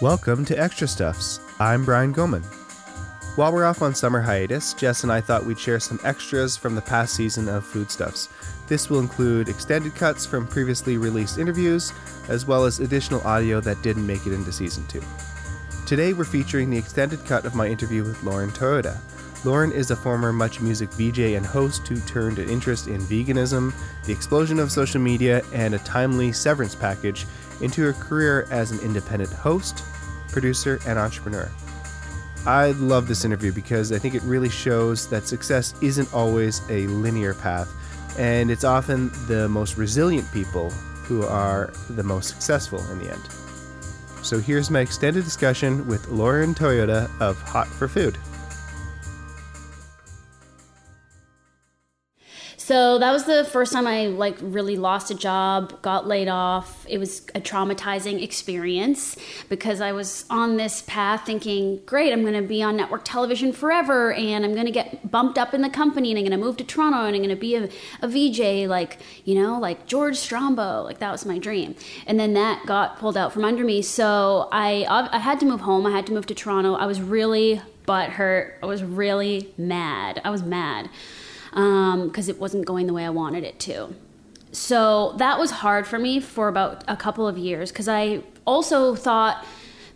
Welcome to Extra Stuffs. I'm Brian Goman. While we're off on summer hiatus, Jess and I thought we'd share some extras from the past season of Foodstuffs. This will include extended cuts from previously released interviews, as well as additional audio that didn't make it into season 2. Today we're featuring the extended cut of my interview with Lauren Toyota. Lauren is a former Much Music VJ and host who turned an interest in veganism, the explosion of social media, and a timely severance package into a career as an independent host, producer, and entrepreneur. I love this interview because I think it really shows that success isn't always a linear path, and it's often the most resilient people who are the most successful in the end. So here's my extended discussion with Lauren Toyota of Hot for Food. So that was the first time I like really lost a job, got laid off. It was a traumatizing experience because I was on this path thinking, great, I'm going to be on network television forever and I'm going to get bumped up in the company and I'm going to move to Toronto and I'm going to be a, a VJ like, you know, like George Strombo. Like that was my dream. And then that got pulled out from under me. So I, I had to move home. I had to move to Toronto. I was really butthurt. I was really mad. I was mad because um, it wasn't going the way I wanted it to. So that was hard for me for about a couple of years because I also thought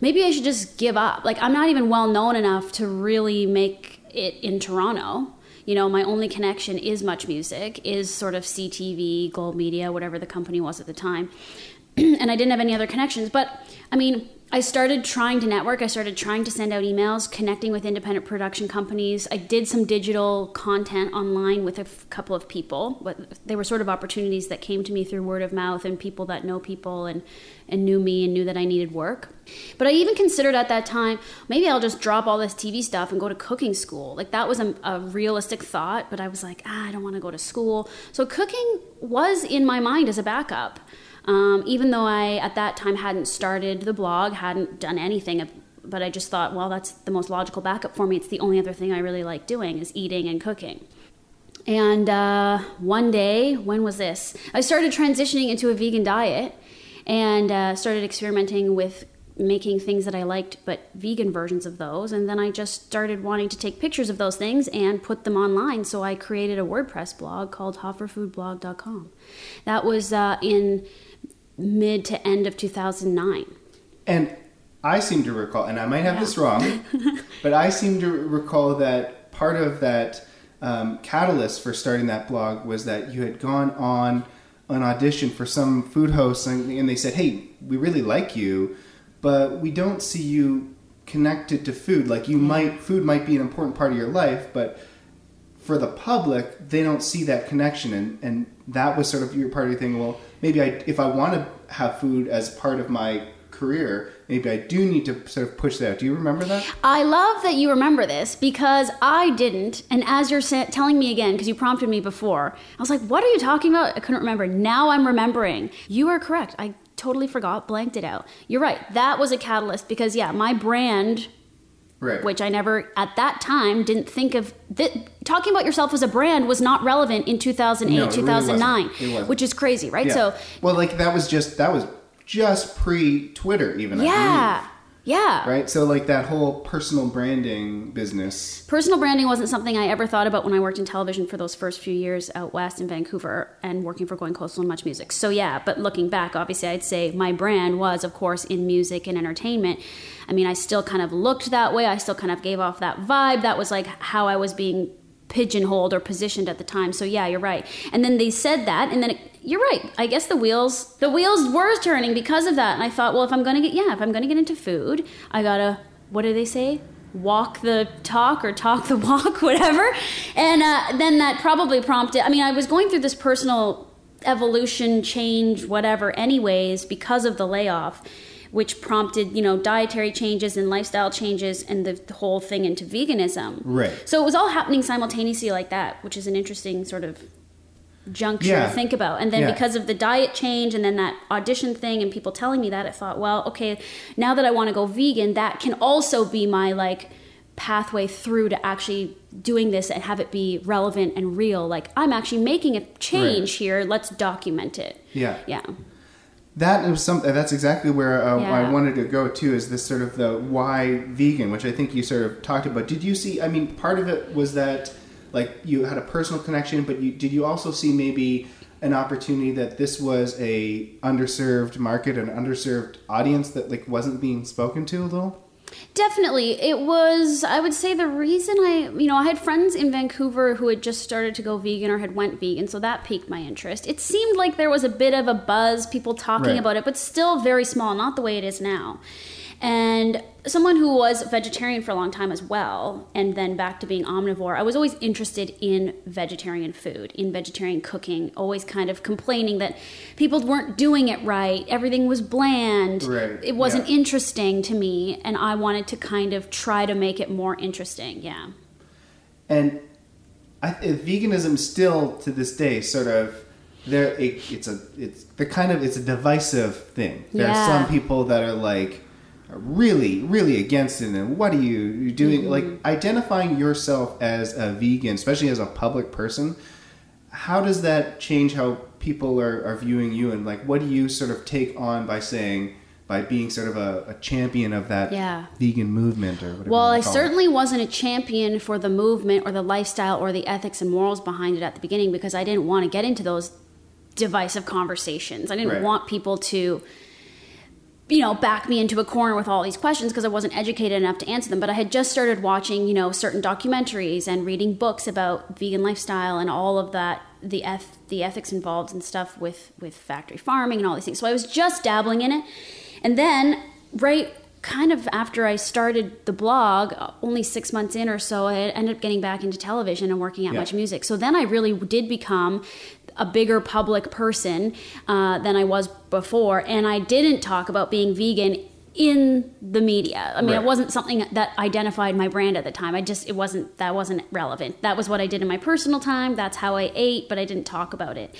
maybe I should just give up. Like, I'm not even well known enough to really make it in Toronto. You know, my only connection is Much Music, is sort of CTV, Globemedia, whatever the company was at the time. and I didn't have any other connections. But I mean, I started trying to network. I started trying to send out emails, connecting with independent production companies. I did some digital content online with a f- couple of people. But they were sort of opportunities that came to me through word of mouth and people that know people and, and knew me and knew that I needed work. But I even considered at that time, maybe I'll just drop all this TV stuff and go to cooking school. Like that was a, a realistic thought, but I was like, ah, I don't want to go to school. So cooking was in my mind as a backup. Um, even though I, at that time, hadn't started the blog, hadn't done anything, but I just thought, well, that's the most logical backup for me. It's the only other thing I really like doing is eating and cooking. And uh, one day, when was this? I started transitioning into a vegan diet and uh, started experimenting with making things that I liked, but vegan versions of those. And then I just started wanting to take pictures of those things and put them online. So I created a WordPress blog called hotforfoodblog.com. That was uh, in mid to end of 2009. And I seem to recall, and I might have yeah. this wrong, but I seem to recall that part of that um, catalyst for starting that blog was that you had gone on an audition for some food hosts, and, and they said, "Hey, we really like you, but we don't see you connected to food. Like you might, food might be an important part of your life, but." for the public, they don't see that connection, and and that was sort of your part of your thing. Well, maybe I, if I want to have food as part of my career, maybe I do need to sort of push that. Do you remember that? I love that you remember this because I didn't. And as you're telling me again, because you prompted me before, I was like, what are you talking about? I couldn't remember. Now I'm remembering. You are correct. I totally forgot, blanked it out. You're right. That was a catalyst because, yeah, my brand Right. which I never at that time didn't think of. Th- talking about yourself as a brand was not relevant in 2008, no, 2009, really which is crazy, right? Yeah. So, well, like that was just that was just pre Twitter, even. Yeah. Yeah. Right? So, like that whole personal branding business. Personal branding wasn't something I ever thought about when I worked in television for those first few years out west in Vancouver and working for Going Coastal and Much Music. So, yeah, but looking back, obviously, I'd say my brand was, of course, in music and entertainment. I mean, I still kind of looked that way. I still kind of gave off that vibe. That was like how I was being pigeonholed or positioned at the time. So yeah, you're right. And then they said that, and then it, you're right. I guess the wheels the wheels were turning because of that. And I thought, well, if I'm gonna get yeah, if I'm gonna get into food, I gotta what do they say? Walk the talk or talk the walk, whatever. And uh, then that probably prompted. I mean, I was going through this personal evolution, change, whatever, anyways, because of the layoff which prompted you know dietary changes and lifestyle changes and the, the, whole thing into veganism right so it was all happening simultaneously like that which is an interesting sort of juncture yeah. to think about and then yeah. because of the diet change and then that audition thing and people telling me that i thought well okay now that i want to go vegan that can also be my like pathway through to actually doing this and have it be relevant and real like i'm actually making a change right. here let's document it yeah yeah that was something. That's exactly where uh, Yeah. I wanted to go to. Is this sort of the why vegan, which I think you sort of talked about. Did you see? I mean, part of it was that like you had a personal connection, but you did you also see maybe an opportunity that this was a underserved market, an underserved audience that like wasn't being spoken to a little. Definitely. It was, I would say, the reason I, you know, I had friends in Vancouver who had just started to go vegan or had went vegan, so that piqued my interest. It seemed like there was a bit of a buzz, people talking Right. about it, but still very small, not the way it is now. And someone who was vegetarian for a long time as well, and then back to being omnivore, I was always interested in vegetarian food, in vegetarian cooking, always kind of complaining that people weren't doing it right, everything was bland, Right, it wasn't yeah. interesting to me, and I wanted to kind of try to make it more interesting. Yeah. and I, uh, veganism still to this day sort of there it, it's a it's the kind of it's a divisive thing there Yeah. are some people that are like really really against it and what are you doing mm-hmm. like identifying yourself as a vegan especially as a public person how does that change how people are, are viewing you and like what do you sort of take on by saying by being sort of a, a champion of that Yeah. vegan movement or whatever Well, I wanna it? certainly wasn't a champion for the movement or the lifestyle or the ethics and morals behind it at the beginning because I didn't want to get into those divisive conversations. I didn't Right. want people to you know, back me into a corner with all these questions because I wasn't educated enough to answer them. But I had just started watching, you know, certain documentaries and reading books about vegan lifestyle and all of that, the eth- the ethics involved and stuff with with factory farming and all these things. So I was just dabbling in it, and then right kind of after I started the blog, uh, only six months in or so, I ended up getting back into television and working at Yeah. Much Music. So then I really did become a bigger public person uh, than I was before, and I didn't talk about being vegan in the media. I mean, Right. it wasn't something that identified my brand at the time. I just it wasn't that wasn't relevant. That was what I did in my personal time. That's how I ate, but I didn't talk about it.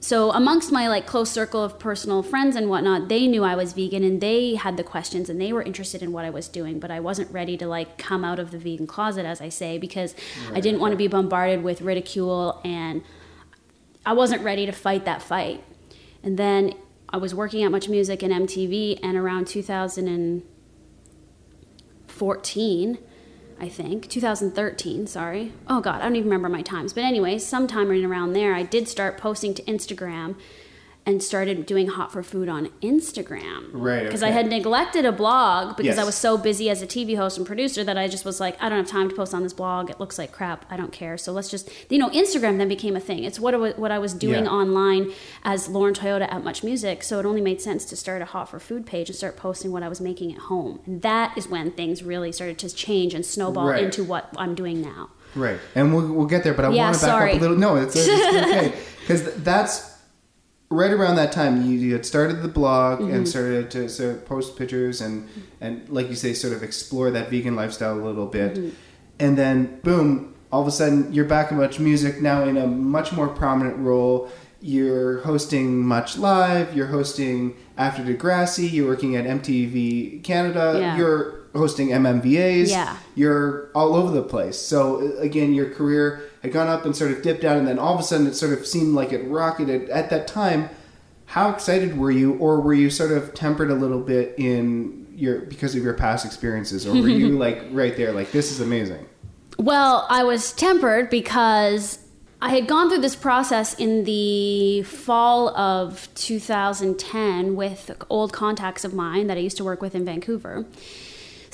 So amongst my like close circle of personal friends and whatnot, they knew I was vegan and they had the questions and they were interested in what I was doing, but I wasn't ready to like come out of the vegan closet, as I say, because I didn't want to be bombarded with ridicule and I wasn't ready to fight that fight. And then I was working at Much Music and MTV, and around 2014, I think, 2013, sorry. Oh God, I don't even remember my times. But anyway, sometime around there, I did start posting to Instagram and started doing hot for food on Instagram. Right, Because I had neglected a blog because I was so busy as a TV host and producer that I just was like, I don't have time to post on this blog. It looks like crap. I don't care. So let's just, you know, Instagram then became a thing. It's what I was, what I was doing Yeah. online as Lauren Toyota at Much Music. So it only made sense to start a hot for food page and start posting what I was making at home. And that is when things really started to change and snowball Right. into what I'm doing now. Right, and we'll, we'll get there, but I Yeah, want to back sorry. up a little. No, it's, it's okay because that's right around that time you, you had started the blog Mm-hmm. and started to sort of post pictures and and like you say, sort of explore that vegan lifestyle a little bit, Mm-hmm. and then boom, all of a sudden you're back at Much Music now in a much more prominent role. You're hosting Much Live. You're hosting After Degrassi. You're working at MTV Canada. Yeah. You're hosting MMVAs Yeah. you're all over the place. So again, your career had gone up and sort of dipped down, and then all of a sudden it sort of seemed like it rocketed. At that time, how excited were you, or were you sort of tempered a little bit in your because of your past experiences, or were you like right there, like this is amazing? Well, I was tempered because I had gone through this process in the fall of 2010 with old contacts of mine that I used to work with in Vancouver,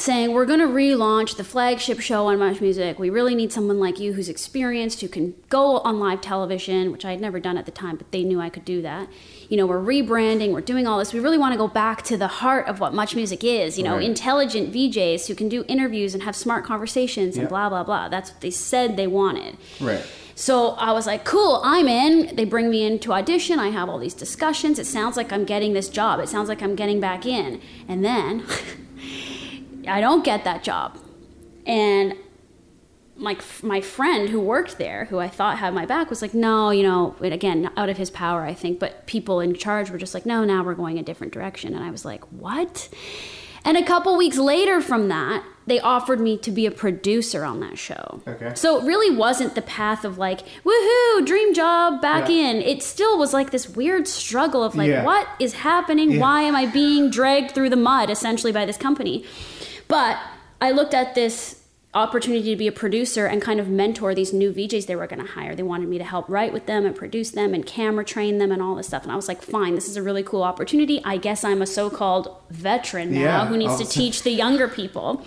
saying, We're going to relaunch the flagship show on Much Music. We really need someone like you who's experienced, who can go on live television, which I had never done at the time, but they knew I could do that. You know, we're rebranding, we're doing all this. We really want to go back to the heart of what Much Music is, you know, Right. intelligent VJs who can do interviews and have smart conversations and Yeah. blah, blah, blah. That's what they said they wanted. Right. So I was like, cool, I'm in. They bring me in to audition. I have all these discussions. It sounds like I'm getting this job. It sounds like I'm getting back in. And then I don't get that job. And my, my friend who worked there, who I thought had my back, was like, no, you know, again, out of his power, I think, but people in charge were just like, no, now we're going a different direction. And I was like, what? And a couple weeks later from that, they offered me to be a producer on that show. Okay. So it really wasn't the path of like, woohoo, dream job, back Yeah. in. It still was like this weird struggle of like, Yeah. what is happening? Yeah. Why am I being dragged through the mud essentially by this company? But I looked at this opportunity to be a producer and kind of mentor these new VJs they were going to hire. They wanted me to help write with them and produce them and camera train them and all this stuff. And I was like, fine, this is a really cool opportunity. I guess I'm a so called veteran now Yeah, who needs to teach the younger people.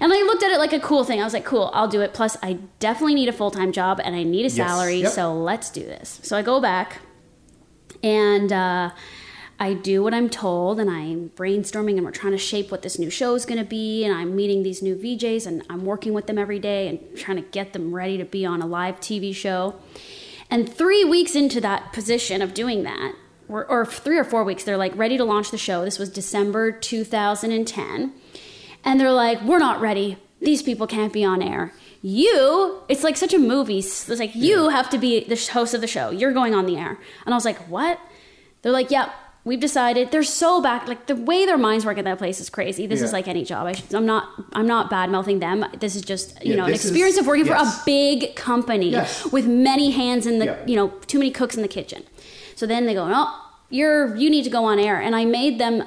And I looked at it like a cool thing. I was like, cool, I'll do it. Plus, I definitely need a full time job and I need a salary. Yep. So let's do this. So I go back and uh, I do what I'm told, and I'm brainstorming, and we're trying to shape what this new show is going to be. And I'm meeting these new VJs, and I'm working with them every day and trying to get them ready to be on a live TV show. And three weeks into that position of doing that, or, or three or four weeks, they're like ready to launch the show. This was December 2010. And they're like, we're not ready. These people can't be on air. You, it's like such a movie. It's like, you have to be the host of the show. You're going on the air. And I was like, what? They're like, yep, we've decided. They're so back. Like the way their minds work at that place is crazy. This is like any job. I I'm not. I'm not bad mouthing them. This is just you Yeah, know an this is- experience of working for a big company Yes. with many hands in the Yeah. you know too many cooks in the kitchen. So then they go, oh you're you need to go on air, and I made them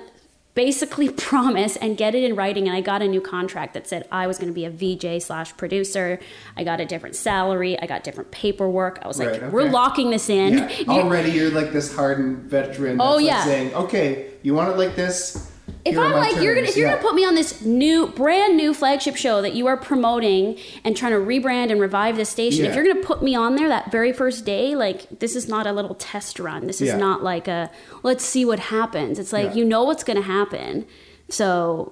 basically promise and get it in writing and i got a new contract that said i was going to be a vj slash producer i got a different salary i got different paperwork i was like Right, we're locking this in Yeah. Already, you're like this hardened veteran. That's Oh, like yeah. saying, okay, you want it like this. If I'm like you're gonna if you're Yeah. gonna put me on this new brand new flagship show that you are promoting and trying to rebrand and revive this station, if you're gonna put me on there that very first day, like this is not a little test run. This is Yeah. not like a let's see what happens. It's like Yeah. you know what's gonna happen, so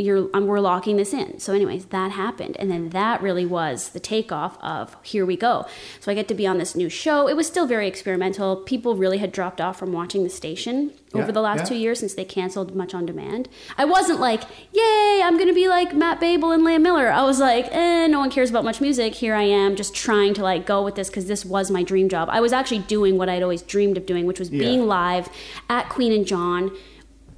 you're um, we're locking this in. So, anyways, that happened, and then that really was the takeoff of here we go. So I get to be on this new show. It was still very experimental. People really had dropped off from watching the station Yeah, over the last yeah. two years since they canceled much on demand. I wasn't like, yay, I'm gonna be like Matte Babel and Leah Miller. I was like, eh, no one cares about much music. Here I am, just trying to like go with this because this was my dream job. I was actually doing what I'd always dreamed of doing, which was Yeah. being live at Queen and John.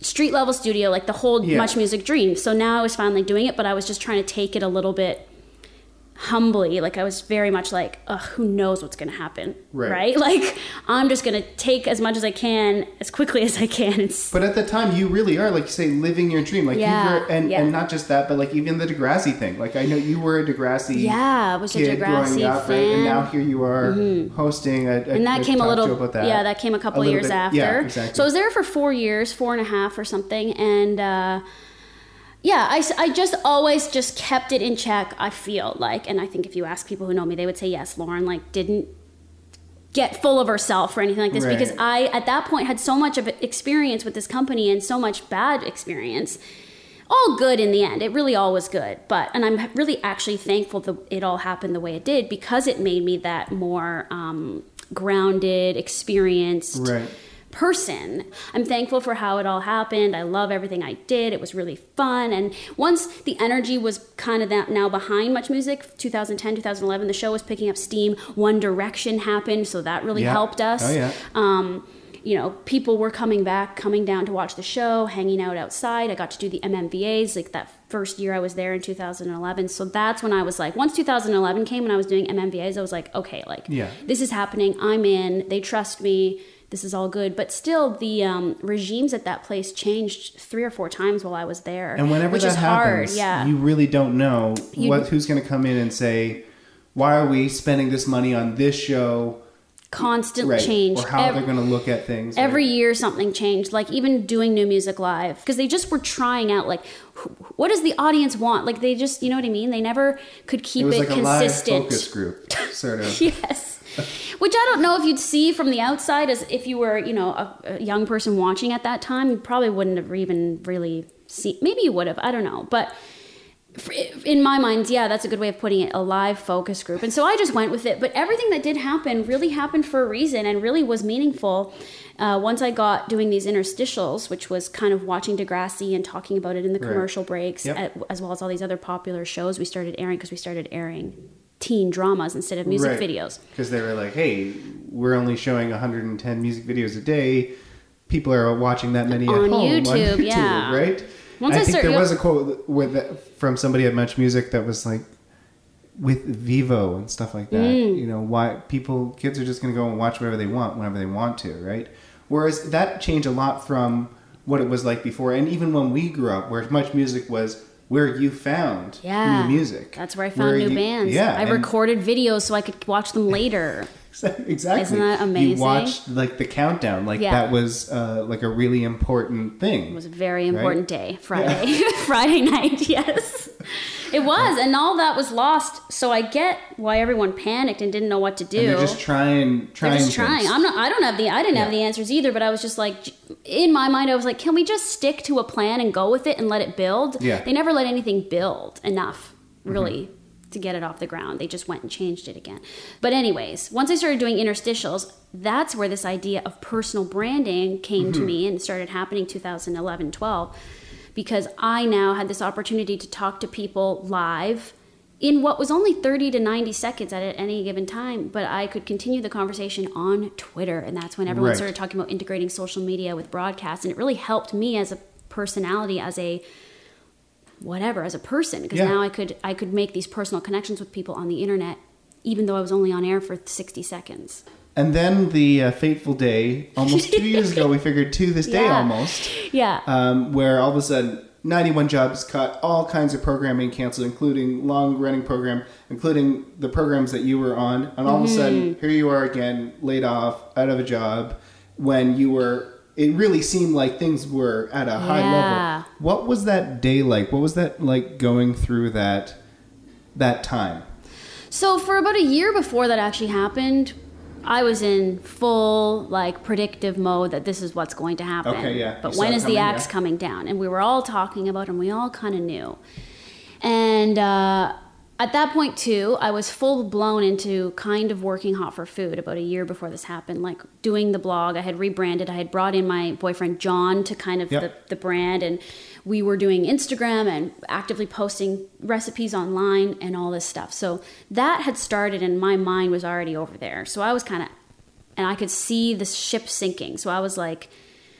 Street level studio, like the whole Yeah. much music dream. So now I was finally doing it, but I was just trying to take it a little bit humbly. Like I was very much like, who knows what's going to happen, Right. Like I'm just going to take as much as I can, as quickly as I can. But at the time, you really are, like you say, living your dream. Like Yeah, you were, and, yeah. and not just that, but like even the Degrassi thing. Like I know you were a Degrassi Yeah, I was a kid Degrassi growing up, right? And. Mm-hmm. now here you are hosting a, a and that came a little that. yeah that came a couple little years bit- after Yeah, exactly. so i was there for four years four and a half or something and uh, yeah I, I just always just kept it in check i feel like and i think if you ask people who know me they would say yes lauren like didn't get full of herself or anything like this Right. because i at that point had so much of experience with this company and so much bad experience all good in the end. It really all was good. But and I'm really actually thankful that it all happened the way it did because it made me that more um, grounded, experienced Right. Person. I'm thankful for how it all happened. I love everything I did. It was really fun. And once the energy was kind of that now behind Much Music, 2010, 2011, the show was picking up steam. One Direction happened, so that really Yeah. helped us. Oh, yeah. Um, you know, people were coming back, coming down to watch the show, hanging out outside. I got to do the MMVAs like that first year I was there in 2011. So that's when I was like, once 2011 came and I was doing MMVAs, I was like, okay, like Yeah. this is happening. I'm in. They trust me. This is all good. But still, the um, regimes at that place changed three or four times while I was there. And whenever which that is happens, hard. Yeah. you really don't know You- what who's going to come in and say, "Why are we spending this money on this show?" Constant Right. change. Or how they're going to look at things. Every right? year something changed. Like even doing new music live because they just were trying out like what does the audience want? Like they just you know what I mean? They never could it keep was it, like consistent. focus group, sort of. yes. Which I don't know if you'd see from the outside as if you were, you know, a, a young person watching at that time, you probably wouldn't have even really seen. Maybe you would have. I don't know, but in my mind, yeah, that's a good way of putting it. A live focus group, and so I just went with it. But everything that did happen really happened for a reason, and really was meaningful. Uh, once I got doing these interstitials, which was kind of watching Degrassi and talking about it in the Right. commercial breaks, Yep. at, as well as all these other popular shows we started airing because we started airing teen dramas instead of music videos. Because they were like, "Hey, we're only showing 110 music videos a day. People are watching that many at On home on YouTube, YouTube, yeah. right?" Once I, I think start- there was a quote with from somebody at Much Music that was like, with Vevo and stuff like that. Mm. You know, why people kids are just going to go and watch whatever they want whenever they want to, right? Whereas that changed a lot from what it was like before, and even when we grew up, where Much Music was where you found Yeah. new music. That's where I found Where new you- bands. Yeah, I recorded videos so I could watch them later. exactly. Isn't that You amazing? watched like the countdown, like Yeah. that was uh, like a really important thing. It was a very important day, Yeah. Friday, Friday night. Yes, it was, and all that was lost. So I get why everyone panicked and didn't know what to do. and they're just trying, trying. They're just trying. things. I'm not. I don't have the. I didn't have the answers either. But I was just like, in my mind, I was like, can we just stick to a plan and go with it and let it build? Yeah. Mm-hmm. They never let anything build enough, really, to get it off the ground. They just went and changed it again. But anyways, once I started doing interstitials, that's where this idea of personal branding came to Mm-hmm. me and started happening 2011, 12, because I now had this opportunity to talk to people live in what was only 30 to 90 seconds at any given time, but I could continue the conversation on Twitter. And that's when everyone Right. started talking about integrating social media with broadcast. And it really helped me as a personality, as a whatever, as a person, because Yeah. now I could I could make these personal connections with people on the internet, even though I was only on air for 60 seconds. And then the uh, fateful day, almost two years ago, we figured to this day Yeah. almost, Yeah. um, where all of a sudden 91 jobs cut, all kinds of programming canceled, including long running program, including the programs that you were on. And all of a Mm-hmm. sudden, here you are again, laid off, out of a job, when you were. It really seemed like things were at a high Yeah. level. What was that day like? What was that like going through that that time? So for about a year before that actually happened, I was in full like predictive mode that this is what's going to happen. Okay, yeah. But You when the axe yeah. coming down? And we were all talking about, it and we all kind of knew. And uh, at that point too, I was full blown into kind of working hot for food about a year before this happened. Like doing the blog, I had rebranded. I had brought in my boyfriend John to kind of Yep. the, the brand, and we were doing Instagram and actively posting recipes online and all this stuff. So that had started, and my mind was already over there. So I was kind of, and I could see the ship sinking. So I was like,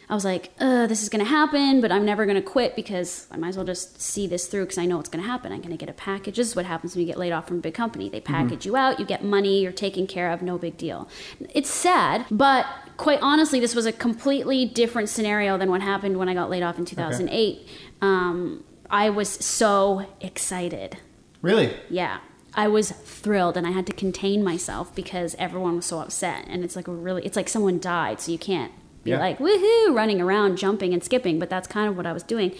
I was like, uh, this is going to happen, but I'm never going to quit because I might as well just see this through because I know it's going to happen. I'm going to get a package. This is what happens when you get laid off from a big company. They package you out, you get money, you're taken care of, no big deal. It's sad, but quite honestly, this was a completely different scenario than what happened when I got laid off in 2008. Um, I was so excited. Really? Yeah. I was thrilled and I had to contain myself because everyone was so upset. And it's like really, it's like someone died, so you can't be Yeah. like, woohoo, running around, jumping and skipping. But that's kind of what I was doing.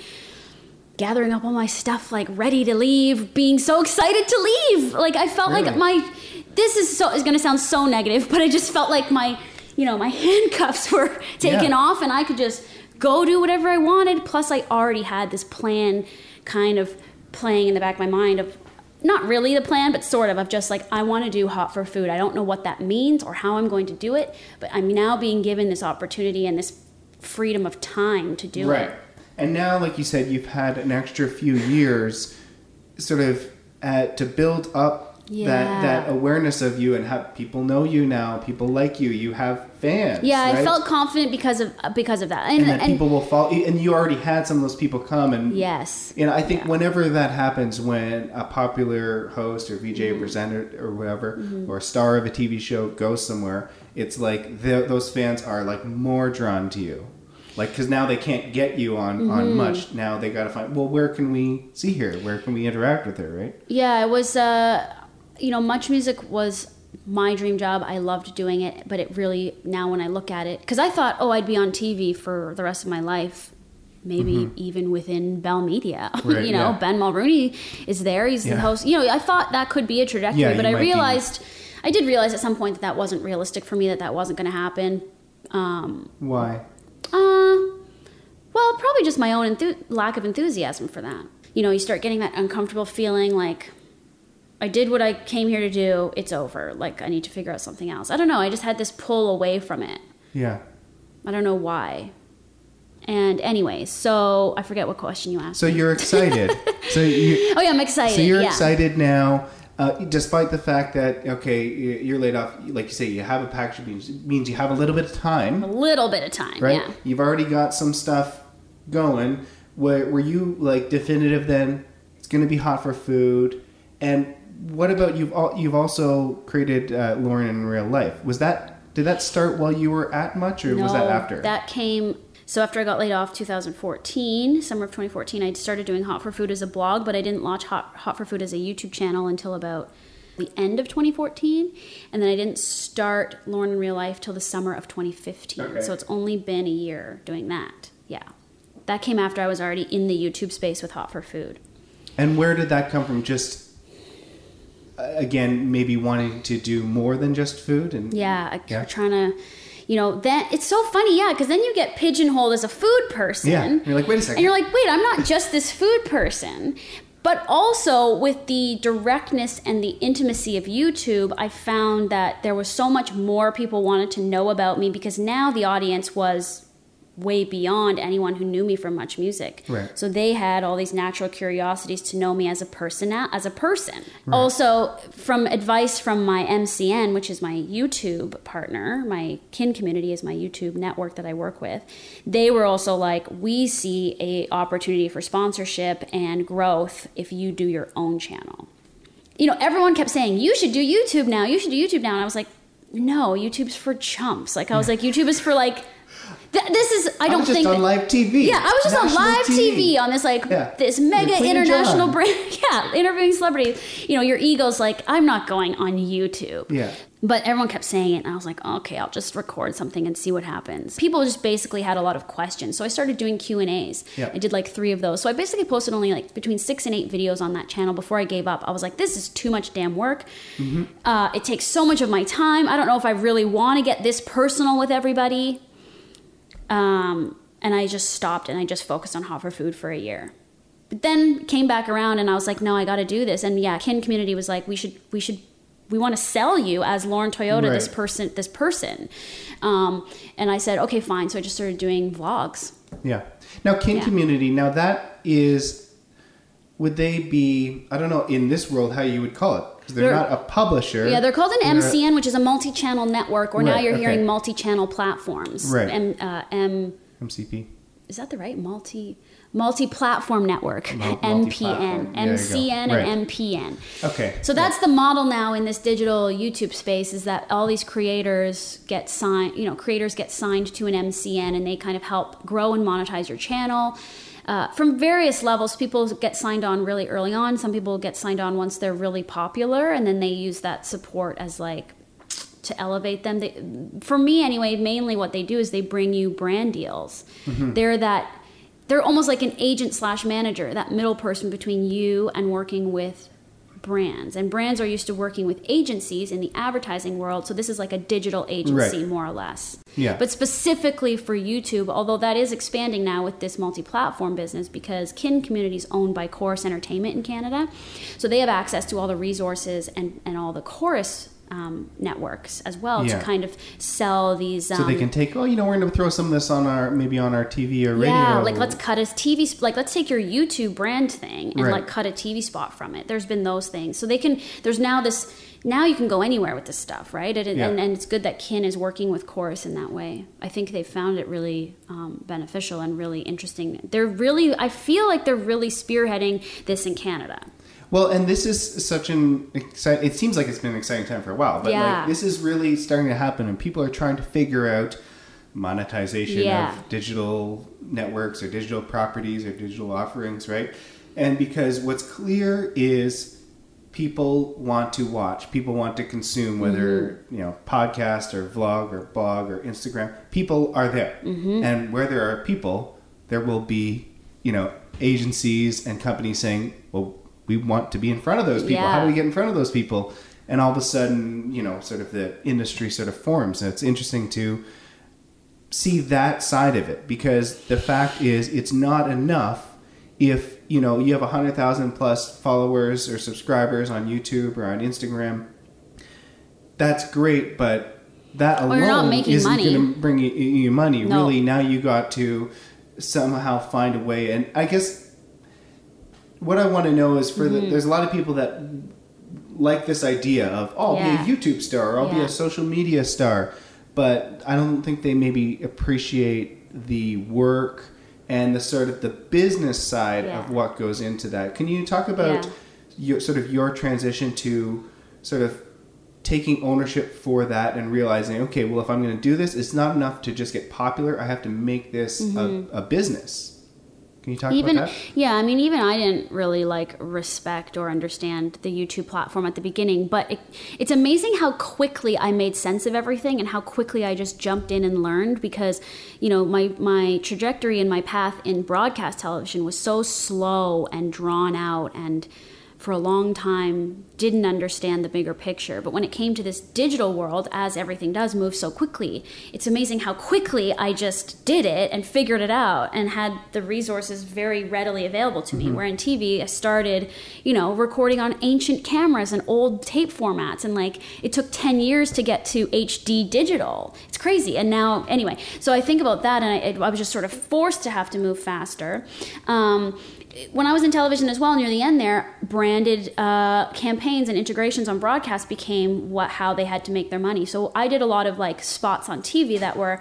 Gathering up all my stuff, like ready to leave, being so excited to leave. Like I felt like my, this is so, is going to sound so negative, but I just felt like my, you know, my handcuffs were taken Yeah. off and I could just go do whatever I wanted. Plus, I already had this plan kind of playing in the back of my mind of not really the plan, but sort of of just like I want to do hot for food. I don't know what that means or how I'm going to do it, but I'm now being given this opportunity and this freedom of time to do right. it. Right. And now, like you said, you've had an extra few years, sort of, uh, to build up Yeah. that that awareness of you and have people know you now. People like you. You have fans. Yeah, I felt confident because of because of that. And, and that and- people will follow. And you already had some of those people come and yes, And I think Yeah. whenever that happens, when a popular host or VJ Mm-hmm. presenter or whatever, or a star of a TV show goes somewhere, it's like the, those fans are like more drawn to you, like because now they can't get you on Mm-hmm. on much. Now they got to find. Well, where can we see her? Where can we interact with her? Right? Yeah, it was. Uh, you know, much music was my dream job. I loved doing it, but it really now when I look at it, because I thought, oh, I'd be on TV for the rest of my life. Maybe even within Bell Media, Mm-hmm. Right, you know, yeah. Ben Mulroney is there. He's Yeah. the host. You know, I thought that could be a trajectory, Yeah, but I might be- realized, I did realize at some point that that wasn't realistic for me. That that wasn't going to happen. Um, Why? uh, well, probably just my own enthu- lack of enthusiasm for that. You know, you start getting that uncomfortable feeling like, I did what I came here to do, it's over. Like, I need to figure out something else. I don't know. I just had this pull away from it. Yeah. I don't know why. And, anyways, so I forget what question you asked. So you're excited. so you. oh, yeah, I'm excited. So you're yeah. excited now, uh, despite the fact that okay, you're laid off. Like you say, you have a package means means you have a little bit of time. A little bit of time, right? yeah. You've already got some stuff going, Were, were you like definitive then? It's going to be hot for food. And what about you've al- you've also created uh, Lauren in real life? Was that did that start while you were at Much, or was that after? That came. So after I got laid off, 2014, summer of 2014, I started doing Hot for Food as a blog, but I didn't launch Hot, Hot for Food as a YouTube channel until about the end of 2014, and then I didn't start Lauren in real life till the summer of 2015. Okay. So it's only been a year doing that. Yeah, that came after I was already in the YouTube space with Hot for Food. And where did that come from? Just again, maybe wanting to do more than just food and Yeah, Yeah. trying to, you know, then it's so funny, yeah, because then you get pigeonholed as a food person. Yeah. You're like, wait a second. And you're like, wait, I'm not just this food person. But also with the directness and the intimacy of YouTube, I found that there was so much more people wanted to know about me because now the audience was way beyond anyone who knew me from much music. Right. So they had all these natural curiosities to know me as a person as a person. Also from advice from my MCN, which is my YouTube partner, my kin community is my YouTube network that I work with. They were also like, we see a opportunity for sponsorship and growth if you do your own channel. You know, everyone kept saying, you should do YouTube now, you should do YouTube now. And I was like, no, YouTube's for chumps. Like I was like, YouTube is for like th- this is I I don't was just think on live TV. yeah, I was just on live TV. on this like Yeah. this mega international brand. Yeah, interviewing celebrities. You know, your ego's like, I'm not going on YouTube. Yeah. But everyone kept saying it, and I was like, okay, I'll just record something and see what happens. People just basically had a lot of questions, so I started doing Q and A's. Yeah. I did like three of those. So I basically posted only like between six and eight videos on that channel before I gave up. I was like, this is too much damn work. Mm-hmm. Uh, it takes so much of my time. I don't know if I really want to get this personal with everybody. Um, and I just stopped and I just focused on hot for food for a year. But then came back around and I was like, no, I got to do this. And yeah, kin community was like, we should, we should, we want to sell you as Lauren Toyota, this person, this person. Um, and I said, okay, fine. So I just started doing vlogs. Yeah. Now, kin Yeah. community. Now that is, would they be? I don't know in this world how you would call it because they're, They're- not a publisher. Yeah, they're called an MCN, which is a multi-channel network. Or now you're okay. hearing multi-channel platforms. Right. M, uh, M, MCP. is that the right multi multi-platform network? Mul- MPN, multi-platform. There you. MCN, Right. and MPN. Okay. So that's the model now in this digital YouTube space is that all these creators get signed, you know, creators get signed to an MCN and they kind of help grow and monetize your channel. Uh, from various levels, people get signed on really early on. Some people get signed on once they're really popular, and then they use that support as like to elevate them. They, for me, anyway, mainly what they do is they bring you brand deals. They're that they're almost like an agent slash manager, that middle person between you and working with brands. And brands are used to working with agencies in the advertising world, so this is like a digital agency Right. more or less. Yeah. But specifically for YouTube, although that is expanding now with this multi-platform business because Kin Community is owned by Corus Entertainment in Canada, so they have access to all the resources and and all the Corus. Um, networks as well Yeah. to kind of sell these. Um, So they can take. Oh, you know, we're going to throw some of this on our maybe on our TV or radio. yeah, like let's cut a TV sp- like let's take your YouTube brand thing and Right. like cut a TV spot from it. There's been those things, so they can. There's now this. Now you can go anywhere with this stuff, right? And, Yeah. and, and it's good that Kin is working with Corus in that way. I think they've found it really um, beneficial and really interesting. They're really. I feel like they're really spearheading this in Canada. Well, and this is such an exciting. It seems like it's been an exciting time for a while, but Yeah. like this is really starting to happen, and people are trying to figure out monetization Yeah. of digital networks or digital properties or digital offerings, right? And because what's clear is people want to watch, people want to consume, whether mm-hmm. you know podcast or vlog or blog or Instagram. People are there, mm-hmm. and where there are people, there will be you know agencies and companies saying, "Well, we want to be in front of those people. How do we get in front of those people?" And all of a sudden, you know, sort of the industry sort of forms. And it's interesting to see that side of it because the fact is it's not enough if you know you have 100,000 plus followers or subscribers on YouTube or on Instagram that's great but that Well, you're not alone isn't going to bring you, you money No. really now you got to somehow find a way and I guess what I want to know is for Mm-hmm. the, there's a lot of people that like this idea of oh I'll Yeah. be a YouTube star or I'll be a social media star but I don't think they maybe appreciate the work and the sort of the business side Yeah. of what goes into that. Can you talk about Yeah. your sort of your transition to sort of taking ownership for that and realizing, okay, well, if I'm going to do this, it's not enough to just get popular. I have to make this a, a business. Can you talk even about that? yeah i mean even i didn't really like respect or understand the youtube platform at the beginning but it, it's amazing how quickly i made sense of everything and how quickly i just jumped in and learned because you know my my trajectory and my path in broadcast television was so slow and drawn out and for a long time didn't understand the bigger picture. But when it came to this digital world, as everything does move so quickly, it's amazing how quickly I just did it and figured it out and had the resources very readily available to me. Where in TV, I started, you know, recording on ancient cameras and old tape formats. And like it took 10 years to get to HD digital. It's crazy. And now, anyway, so I think about that and I, I was just sort of forced to have to move faster. Um, when I was in television as well, near the end there, branded uh, campaigns and integrations on broadcast became what how they had to make their money. So I did a lot of like spots on TV that were,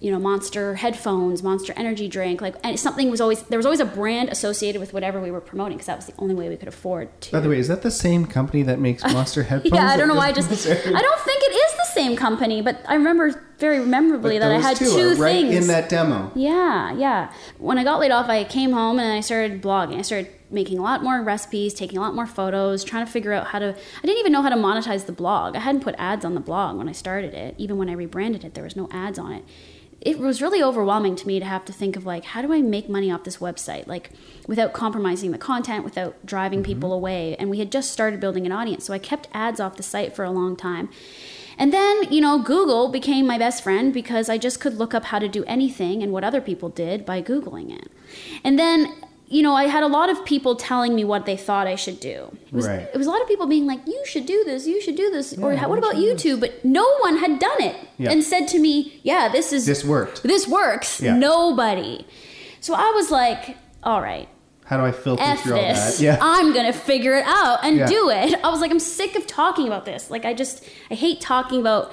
you know, Monster headphones, Monster energy drink, like and something was always there was always a brand associated with whatever we were promoting because that was the only way we could afford to. By the way, is that the same company that makes Monster headphones? yeah, I don't know why I just I don't think it is same company, but I remember very memorably But that I had two two right things in that demo. Yeah, yeah. When I got laid off, I came home and I started blogging. I started making a lot more recipes, taking a lot more photos, trying to figure out how to. I didn't even know how to monetize the blog. I hadn't put ads on the blog when I started it. Even when I rebranded it, there was no ads on it. It was really overwhelming to me to have to think of like, how do I make money off this website? Like, without compromising the content, without driving mm-hmm. people away. And we had just started building an audience, so I kept ads off the site for a long time. And then, you know, Google became my best friend because I just could look up how to do anything and what other people did by Googling it. And then, you know, I had a lot of people telling me what they thought I should do. It was, Right. it was a lot of people being like, you should do this, you should do this. or what about YouTube? But no one had done it Yeah. and said to me, yeah, this is, This worked. this works. Yeah. Nobody. So I was like, all right, How do I filter F through all this. that? Yeah. I'm gonna figure it out and Yeah. do it. I was like, I'm sick of talking about this. Like, I just, I hate talking about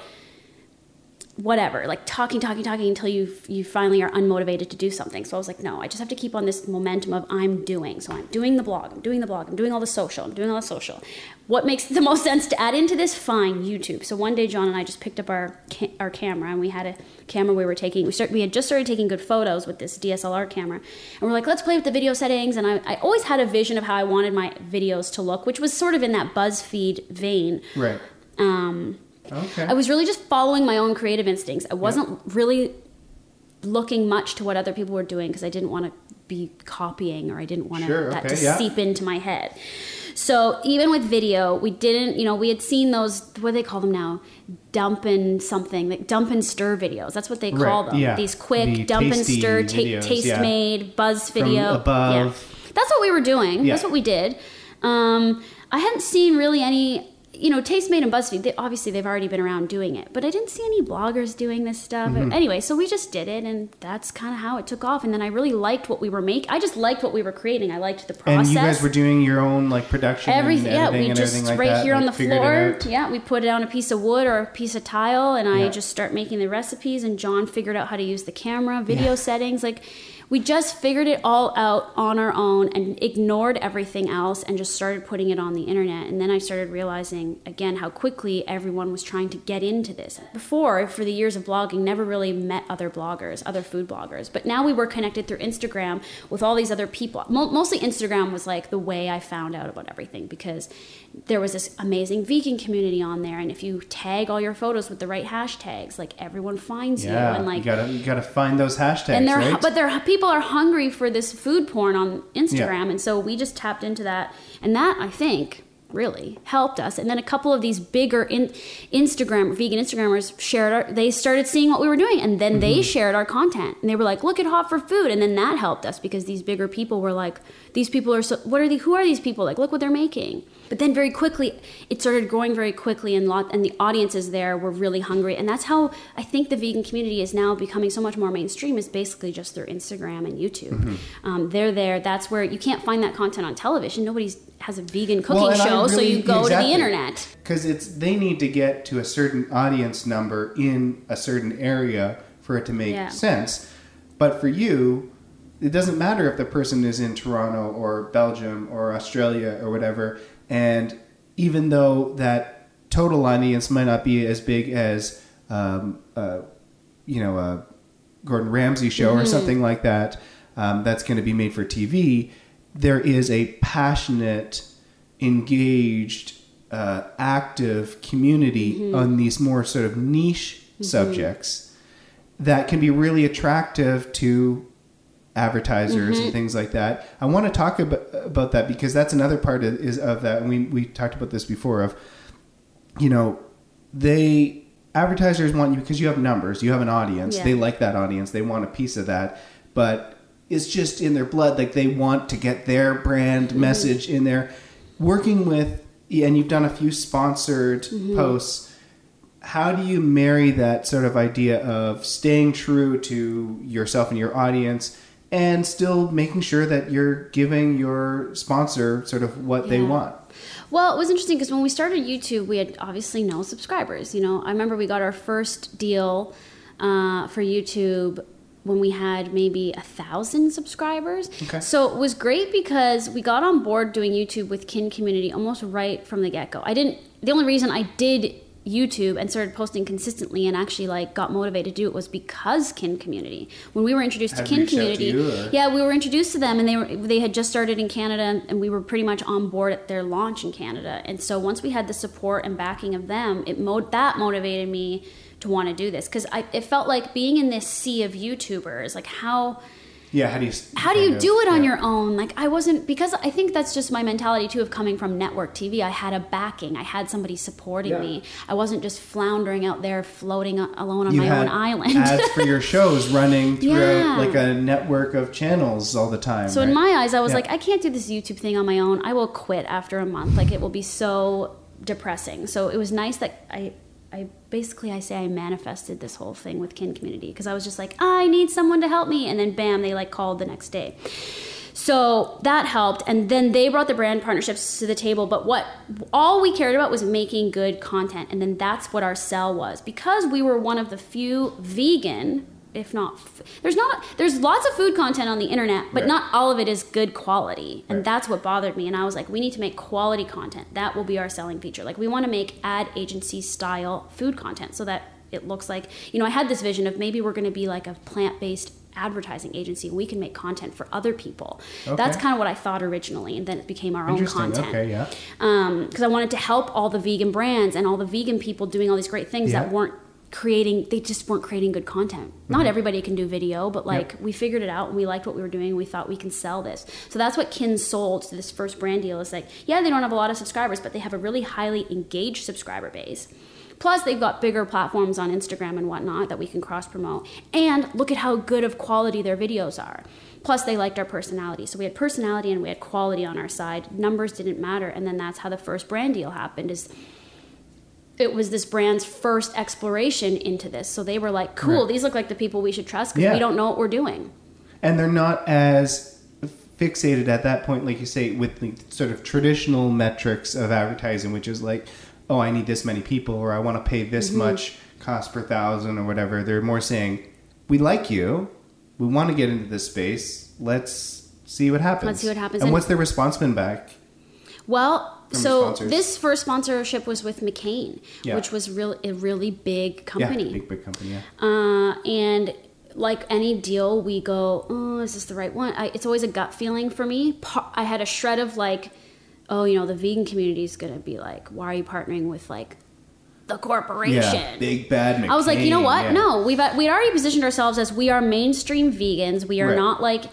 whatever, like talking, talking, talking until you you finally are unmotivated to do something. So I was like, no, I just have to keep on this momentum of I'm doing. So I'm doing the blog, I'm doing the blog, I'm doing all the social, I'm doing all the social. What makes the most sense to add into this? Fine, YouTube. So one day, John and I just picked up our ca- our camera and we had a camera we were taking. We start we had just started taking good photos with this DSLR camera, and we're like, let's play with the video settings. And I, I always had a vision of how I wanted my videos to look, which was sort of in that BuzzFeed vein. Right. Um, Okay. I was really just following my own creative instincts. I wasn't really looking much to what other people were doing because I didn't want to be copying or I didn't want Sure, that okay, to yeah. seep into my head. So even with video, we didn't, you know, we had seen those, what do they call them now? Dump and something, like dump and stir videos. That's what they call Right, them. yeah. These quick The dump and stir, ta- taste yeah. made, buzz video. From above. Yeah. That's what we were doing. That's what we did. Um, I hadn't seen really any, you know, Tastemade and BuzzFeed. They, obviously, they've already been around doing it, but I didn't see any bloggers doing this stuff. Mm-hmm. Anyway, so we just did it, and that's kind of how it took off. And then I really liked what we were making. I just liked what we were creating. I liked the process. and you guys were doing your own like production Everything, and yeah. We just like right that, here on the like, figured it floor. Yeah, we put it on a piece of wood or a piece of tile, and I Yeah. just start making the recipes. And John figured out how to use the camera, video Yeah. settings. Like, we just figured it all out on our own and ignored everything else and just started putting it on the internet. And then I started realizing again how quickly everyone was trying to get into this. Before, for the years of blogging, never really met other bloggers, other food bloggers. But now we were connected through Instagram with all these other people. Mo- mostly Instagram was like the way I found out about everything because there was this amazing vegan community on there. And if you tag all your photos with the right hashtags, like everyone finds you. Yeah, And like, you gotta you gotta find those hashtags, and they're right? but they're people are hungry for this food porn on Instagram, and so we just tapped into that, and that I think really helped us. And then a couple of these bigger in, Instagram vegan Instagrammers shared our. They started seeing what we were doing, and then Mm-hmm. they shared our content, and they were like, "Look at Hot for Food," and then that helped us because these bigger people were like, "These people are so. What are they Who are these people? Like, look what they're making." But then very quickly, it started growing very quickly, and lot and the audiences there were really hungry, and that's how I think the vegan community is now becoming so much more mainstream. Is basically just through Instagram and YouTube. Mm-hmm. Um, they're there. That's where you can't find that content on television. Nobody's has a vegan cooking Well, show, so you go exactly. to the internet. because it's they need to get to a certain audience number in a certain area for it to make Yeah. sense. But for you, it doesn't matter if the person is in Toronto or Belgium or Australia or whatever. And even though that total audience might not be as big as, um, uh, you know, a Gordon Ramsay show or something like that, um, that's going to be made for TV, there is a passionate, engaged, uh, active community on these more sort of niche subjects that can be really attractive to advertisers and things like that. I want to talk about, about that because that's another part of, is of that. And we, we talked about this before of, you know, they advertisers want you because you have numbers, you have an audience. Yeah. They like that audience. They want a piece of that, but it's just in their blood. Like they want to get their brand Mm-hmm. message in there. Working with, and you've done a few sponsored Mm-hmm. posts how do you marry that sort of idea of staying true to yourself and your audience and still making sure that you're giving your sponsor sort of what they want Well, it was interesting because when we started YouTube, we had obviously no subscribers. You know, I remember we got our first deal uh, for YouTube when we had maybe a thousand subscribers. Okay. So it was great because we got on board doing YouTube with Kin Community almost right from the get go. I didn't. The only reason I did YouTube and started posting consistently and actually like got motivated to do it was because Kin Community. When we were introduced to Kin to Community, you, yeah, we were introduced to them and they were they had just started in Canada and we were pretty much on board at their launch in Canada. And so once we had the support and backing of them, it mo- that motivated me to want to do this cuz I it felt like being in this sea of YouTubers, like how yeah how do you how do you of- do it on yeah. your own? Like i wasn't because i think that's just my mentality too of coming from network tv i had a backing i had somebody supporting Yeah. me. I wasn't just floundering out there floating alone on you my own island. ads for your shows running through Yeah. like a network of channels all the time so in my eyes i was like i can't do this youtube thing on my own. I will quit after a month. Like it will be so depressing. So it was nice that I basically I say I manifested this whole thing with kin community because I was just like I need someone to help me and then bam they like called the next day. So that helped and then they brought the brand partnerships to the table but what all we cared about was making good content and then that's what our sell was because we were one of the few vegan if not f- there's not there's lots of food content on the internet but Right. not all of it is good quality and Right. that's what bothered me and i was like we need to make quality content that will be our selling feature like we want to make ad agency style food content so that it looks like you know i had this vision of maybe we're going to be like a plant-based advertising agency we can make content for other people that's kind of what i thought originally and then it became our own content Okay, yeah. Um, because I wanted to help all the vegan brands and all the vegan people doing all these great things Yeah. that weren't creating they just weren't creating good content not mm-hmm. everybody can do video but like we figured it out and we liked what we were doing we thought we can sell this so that's what kin sold to this first brand deal is like yeah they don't have a lot of subscribers but they have a really highly engaged subscriber base Plus, they've got bigger platforms on Instagram and whatnot that we can cross promote. And look at how good of quality their videos are. Plus, they liked our personality. So we had personality and we had quality on our side. Numbers didn't matter. And then that's how the first brand deal happened. Is it was this brand's first exploration into this. So they were like, "Cool, Right. these look like the people we should trust because Yeah. we don't know what we're doing." and they're not as fixated at that point like you say with the sort of traditional metrics of advertising which is like oh i need this many people or i want to pay this Mm-hmm. much cost per thousand or whatever they're more saying we like you we want to get into this space let's see what happens Let's see what happens. and And- what's their response been back Well, so this first sponsorship was with McCain, Yeah. which was real a really big company. yeah big big company yeah Uh, and like any deal, we go, oh, is this the right one? I, it's always a gut feeling for me. I had a shred of like, oh, you know, the vegan community is going to be like, why are you partnering with like the corporation? yeah big bad McCain, I was like, you know what? yeah. No, we've we'd already positioned ourselves as we are mainstream vegans. We are Right. not like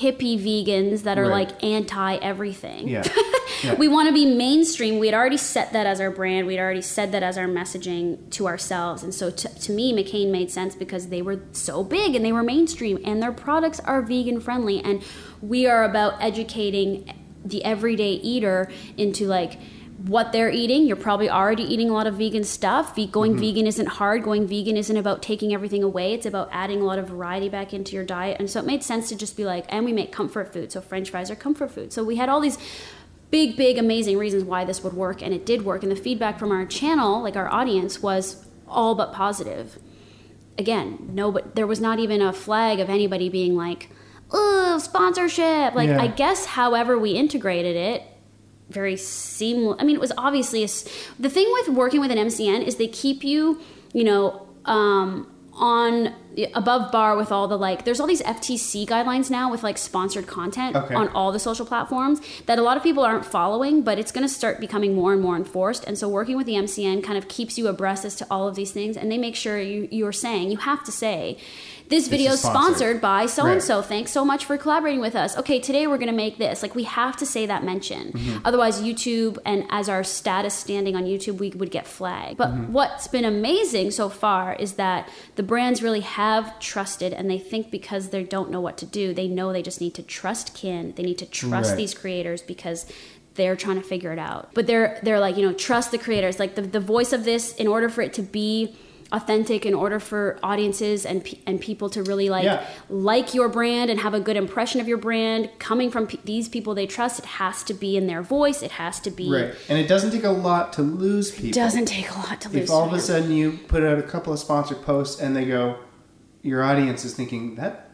hippie vegans that are Right. like anti everything. yeah Yeah. We want to be mainstream. We had already set that as our brand. We'd already said that as our messaging to ourselves. And so to, to me, McCain made sense because they were so big and they were mainstream and their products are vegan friendly. And we are about educating the everyday eater into like, what they're eating. You're probably already eating a lot of vegan stuff. Going mm-hmm. vegan isn't hard. Going vegan isn't about taking everything away. It's about adding a lot of variety back into your diet. And so it made sense to just be like, and we make comfort food. So French fries are comfort food. So we had all these big, big, amazing reasons why this would work, and it did work. And the feedback from our channel, like our audience, was all but positive. again, no, but there was not even a flag of anybody being like, "Oh, sponsorship." Like Yeah. I guess, however we integrated it, very seamless. I mean, it was obviously a the thing with working with an MCN is they keep you, you know, um, on above bar with all the like. There's all these FTC guidelines now with like sponsored content Okay. on all the social platforms that a lot of people aren't following, but it's going to start becoming more and more enforced. And so, working with the MCN kind of keeps you abreast as to all of these things, and they make sure you you're saying you have to say. This video is sponsored." sponsored by so and so. Thanks so much for collaborating with us. Okay, today we're going to make this. Like we have to say that mention. Mm-hmm. Otherwise, YouTube and as our status standing on YouTube, we would get flagged. But Mm-hmm. what's been amazing so far is that the brands really have trusted, and they think because they don't know what to do, they know they just need to trust Kin. They need to trust Right. these creators because they're trying to figure it out. But they're they're like you know trust the creators. Like the the voice of this, in order for it to be authentic in order for audiences and pe- and people to really like Yeah. like your brand and have a good impression of your brand coming from pe- these people they trust it has to be in their voice it has to be Right. And it doesn't take a lot to lose people. It doesn't take a lot to lose people. if all of a sudden you put out a couple of sponsored posts and they go, your audience is thinking that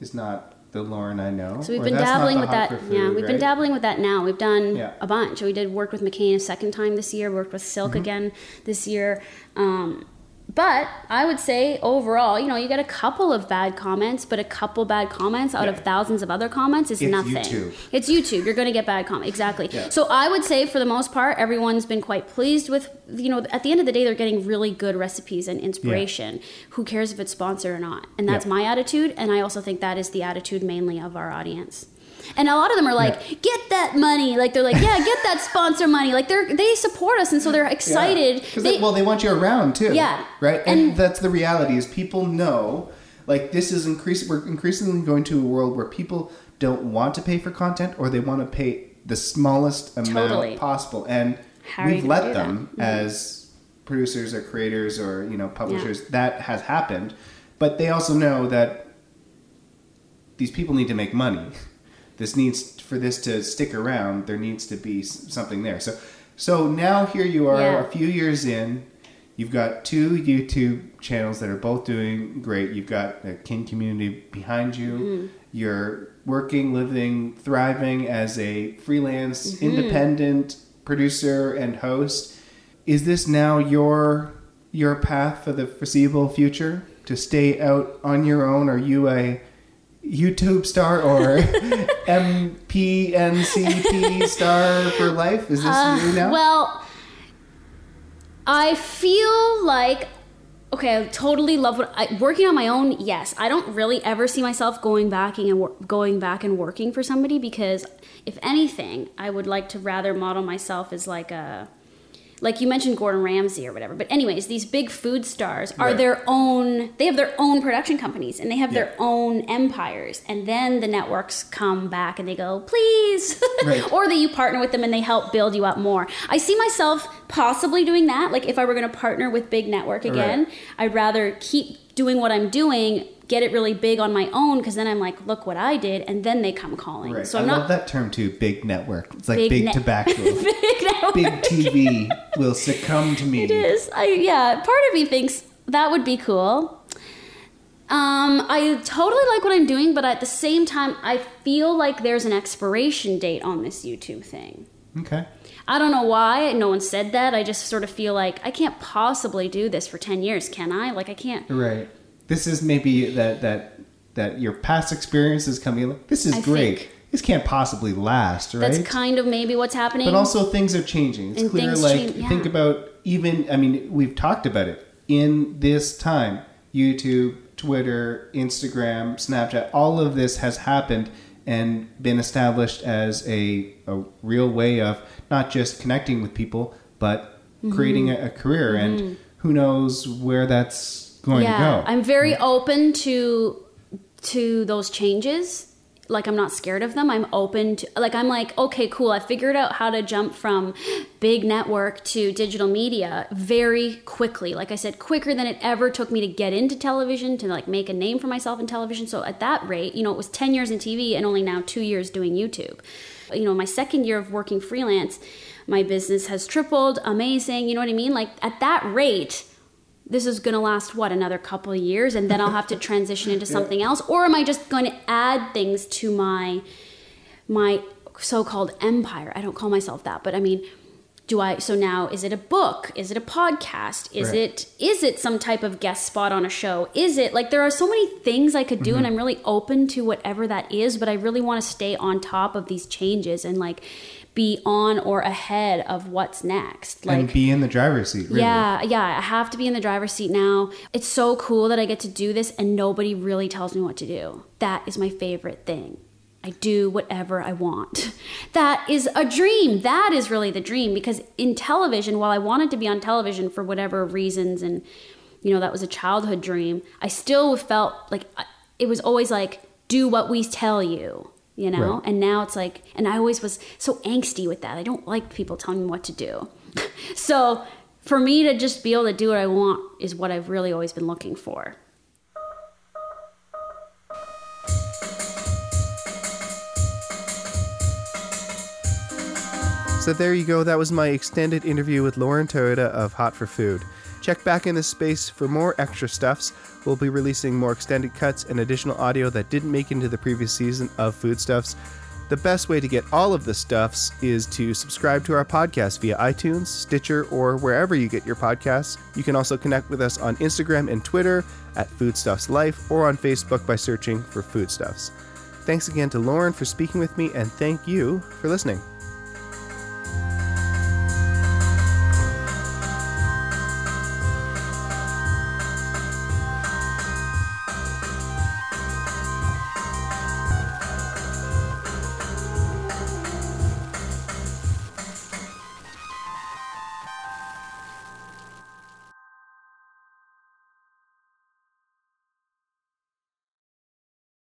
is not the Lauren I know. so we've been dabbling with that for yeah we've been dabbling with that now we've done Yeah. a bunch we did work with mccain a second time this year worked with silk Mm-hmm. again this year um, but I would say overall, you know, you get a couple of bad comments, but a couple bad comments out Yeah. of thousands of other comments is It's nothing. YouTube. It's YouTube. You're going to get bad comments. Exactly. Yeah. So I would say for the most part, everyone's been quite pleased with, you know, at the end of the day, they're getting really good recipes and inspiration. Who cares if it's sponsored or not? And that's Yeah. my attitude. And I also think that is the attitude mainly of our audience. And a lot of them are like, "Get that money!" Like they're like, "Yeah, get that sponsor money!" Like they're they support us, and so they're excited. Yeah. they, well, they want you around too. Yeah. Right. And, And- that's the reality is people know like this is increasing. We're increasingly going to a world where people don't want to pay for content or they want to pay the smallest amount Totally. possible, and How we've let them Mhm. as producers or creators or you know publishers. That has happened, but they also know that these people need to make money. This needs for this to stick around. There needs to be something there. So, so now here you are, Yeah. a few years in. You've got two YouTube channels that are both doing great. You've got the Kin community behind you. Mm-hmm. You're working, living, thriving as a freelance, Mm-hmm. independent producer and host. Is this now your your path for the foreseeable future to stay out on your own? Are you a YouTube star or MPNCP star for life? Is this you now? Uh, Well, I feel like okay. I totally love what I, working on my own. Yes, I don't really ever see myself going back and going back and working for somebody because, if anything, I would like to rather model myself as like a like you mentioned Gordon Ramsay or whatever. But anyways, these big food stars are Right. their own. They have their own production companies and they have Yeah. their own empires. And then the networks come back and they go, please, Right. or that you partner with them and they help build you up more. I see myself possibly doing that. Like if I were going to partner with big network again, Right. I'd rather keep doing what I'm doing. Get it really big on my own because then I'm like, look what I did, and then they come calling. right. So I I'm love that term too. Big network. It's like Big big, net- tobacco. big network. big TV will succumb to me. It is. I yeah. Part of me thinks that would be cool. Um, I totally like what I'm doing, but at the same time, I feel like there's an expiration date on this YouTube thing. Okay. I don't know why. No one said that. I just sort of feel like I can't possibly do this for 10 years, can I? Like, I can't. Right. This is maybe that that that your past experience is coming. like, This is I great. This can't possibly last, right? That's kind of maybe what's happening. But also things are changing. It's And clear like change- yeah. think about even I mean we've talked about it in this time. YouTube, Twitter, Instagram, Snapchat, all of this has happened and been established as a, a real way of not just connecting with people, but Mm-hmm. creating a, a career. And who knows where that's going yeah, to go. I'm very open to to those changes. Like I'm not scared of them. I'm open to like I'm like, okay, cool. I figured out how to jump from big network to digital media very quickly. Like I said, quicker than it ever took me to get into television, to like make a name for myself in television. So at that rate, you know, it was 10 years in TV and only now 2 years doing YouTube. You know, my second year of working freelance, my business has tripled, amazing, you know what I mean? Like at that rate, this is going to last what another couple of years and then I'll have to transition into something else or am I just going to add things to my my so-called empire. I don't call myself that, but I mean do I so now is it a book? Is it a podcast? Is Right. it is it some type of guest spot on a show? Is it like there are so many things I could do Mm-hmm. and I'm really open to whatever that is, but I really want to stay on top of these changes and like be on or ahead of what's next. Like and be in the driver's seat. Really. yeah, yeah, I have to be in the driver's seat now. It's so cool that I get to do this and nobody really tells me what to do. That is my favorite thing. I do whatever I want. That is a dream. That is really the dream because in television, while I wanted to be on television for whatever reasons and you know, that was a childhood dream, I still felt like uh, it was always like do what we tell you, you know? Right. And now it's like and I always was so angsty with that. I don't like people telling me what to do. so for me to just be able to do what I want is what I've really always been looking for. So there you go. That was my extended interview with Lauren Toyota of Hot for Food. Check back in this space for more Extrastuffs. We'll be releasing more extended cuts and additional audio that didn't make into the previous season of Foodstuffs. The best way to get all of the stuffs is to subscribe to our podcast via iTunes, Stitcher, or wherever you get your podcasts. You can also connect with us on Instagram and Twitter at Foodstuffs Life or on Facebook by searching for Foodstuffs. Thanks again to Lauren for speaking with me, and thank you for listening.